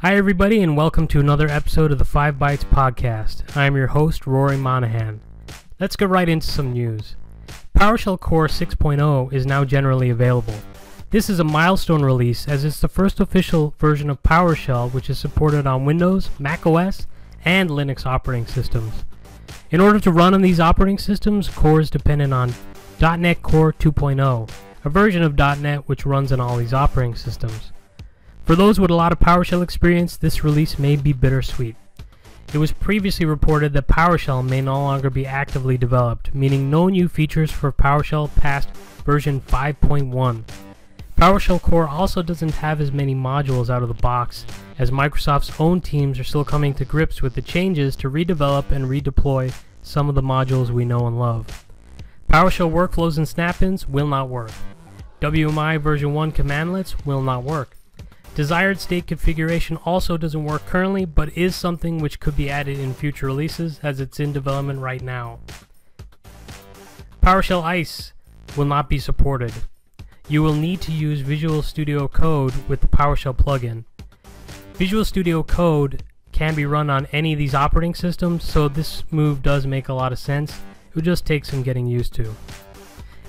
Hi, everybody, and welcome to another episode of the 5 Bytes Podcast. I am your host, Rory Monahan. Let's get right into some news. PowerShell Core 6.0 is now generally available. This is a milestone release as it's the first official version of PowerShell which is supported on Windows, Mac OS, and Linux operating systems. In order to run on these operating systems, Core is dependent on .NET Core 2.0, a version of .NET which runs on all these operating systems. For those with a lot of PowerShell experience, this release may be bittersweet. It was previously reported that PowerShell may no longer be actively developed, meaning no new features for PowerShell past version 5.1. PowerShell Core also doesn't have as many modules out of the box, as Microsoft's own teams are still coming to grips with the changes to redevelop and redeploy some of the modules we know and love. PowerShell workflows and snap-ins will not work. WMI version 1 commandlets will not work. Desired state configuration also doesn't work currently, but is something which could be added in future releases as it's in development right now. PowerShell ISE will not be supported. You will need to use Visual Studio Code with the PowerShell plugin. Visual Studio Code can be run on any of these operating systems, so this move does make a lot of sense. It will just take some getting used to.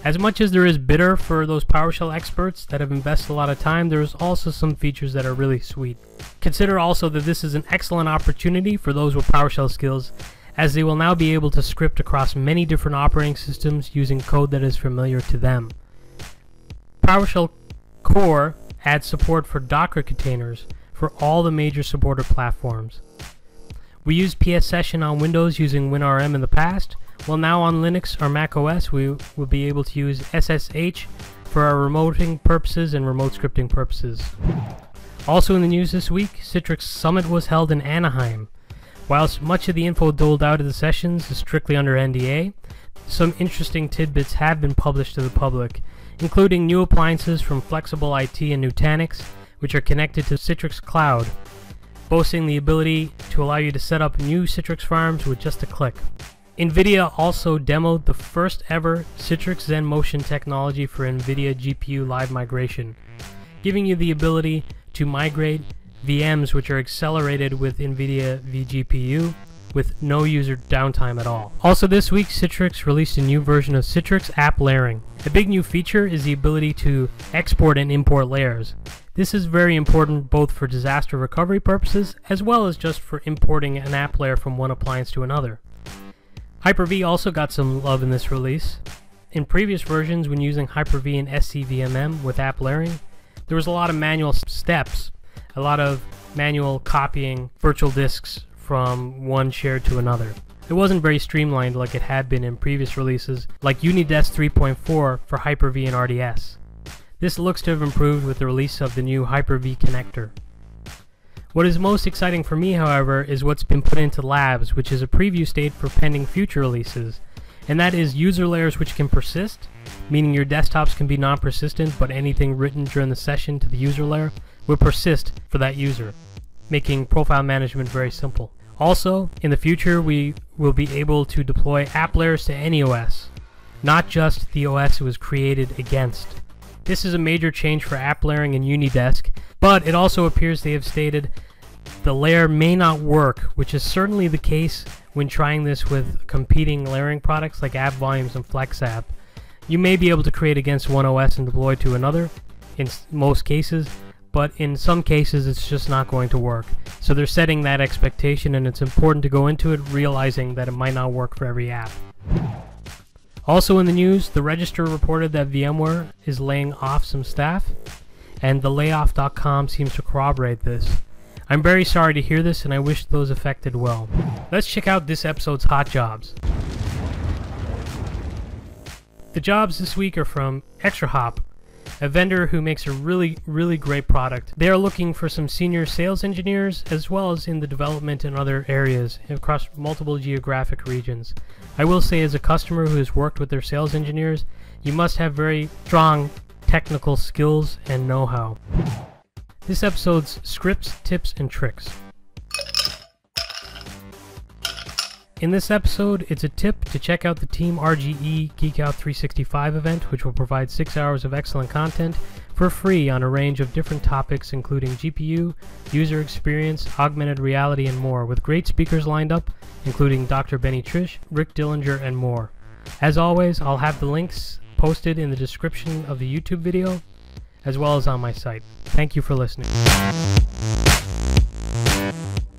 As much as there is bitter for those PowerShell experts that have invested a lot of time, there is also some features that are really sweet. Consider also that this is an excellent opportunity for those with PowerShell skills, as they will now be able to script across many different operating systems using code that is familiar to them. PowerShell Core adds support for Docker containers for all the major supported platforms. We used PS Session on Windows using WinRM in the past, well, now on Linux or Mac OS, we will be able to use SSH for our remoting purposes and remote scripting purposes. Also in the news this week, Citrix Summit was held in Anaheim. Whilst much of the info doled out of the sessions is strictly under NDA, some interesting tidbits have been published to the public, including new appliances from Flexible IT and Nutanix, which are connected to Citrix Cloud, boasting the ability to allow you to set up new Citrix farms with just a click. NVIDIA also demoed the first ever Citrix XenMotion technology for NVIDIA GPU Live Migration, giving you the ability to migrate VMs which are accelerated with NVIDIA vGPU with no user downtime at all. Also this week, Citrix released a new version of Citrix App Layering. A big new feature is the ability to export and import layers. This is very important both for disaster recovery purposes as well as just for importing an app layer from one appliance to another. Hyper-V also got some love in this release. In previous versions, when using Hyper-V and SCVMM with app layering, there was a lot of manual steps, a lot of manual copying virtual disks from one share to another. It wasn't very streamlined like it had been in previous releases, like Unidesk 3.4 for Hyper-V and RDS. This looks to have improved with the release of the new Hyper-V connector. What is most exciting for me, however, is what's been put into Labs, which is a preview state for pending future releases. And that is user layers which can persist, meaning your desktops can be non-persistent, but anything written during the session to the user layer will persist for that user, making profile management very simple. Also, in the future, we will be able to deploy app layers to any OS, not just the OS it was created against. This is a major change for app layering in Unidesk, but it also appears they have stated the layer may not work, which is certainly the case when trying this with competing layering products like AppVolumes and FlexApp. You may be able to create against one OS and deploy to another in most cases, but in some cases it's just not going to work. So they're setting that expectation and it's important to go into it realizing that it might not work for every app. Also in the news, the Register reported that VMware is laying off some staff, and the layoff.com seems to corroborate this. I'm very sorry to hear this, and I wish those affected well. Let's check out this episode's hot jobs. The jobs this week are from ExtraHop, a vendor who makes a really, really great product. They are looking for some senior sales engineers as well as in the development in other areas across multiple geographic regions. I will say, as a customer who has worked with their sales engineers, you must have very strong technical skills and know how. This episode's scripts, tips, and tricks. In this episode, it's a tip to check out the Team RGE Geek Out 365 event, which will provide six hours of excellent content for free on a range of different topics, including GPU, user experience, augmented reality, and more, with great speakers lined up, including Dr. Benny Tritsch, Rick Dehlinger, and more. As always, I'll have the links posted in the description of the YouTube video, as well as on my site. Thank you for listening.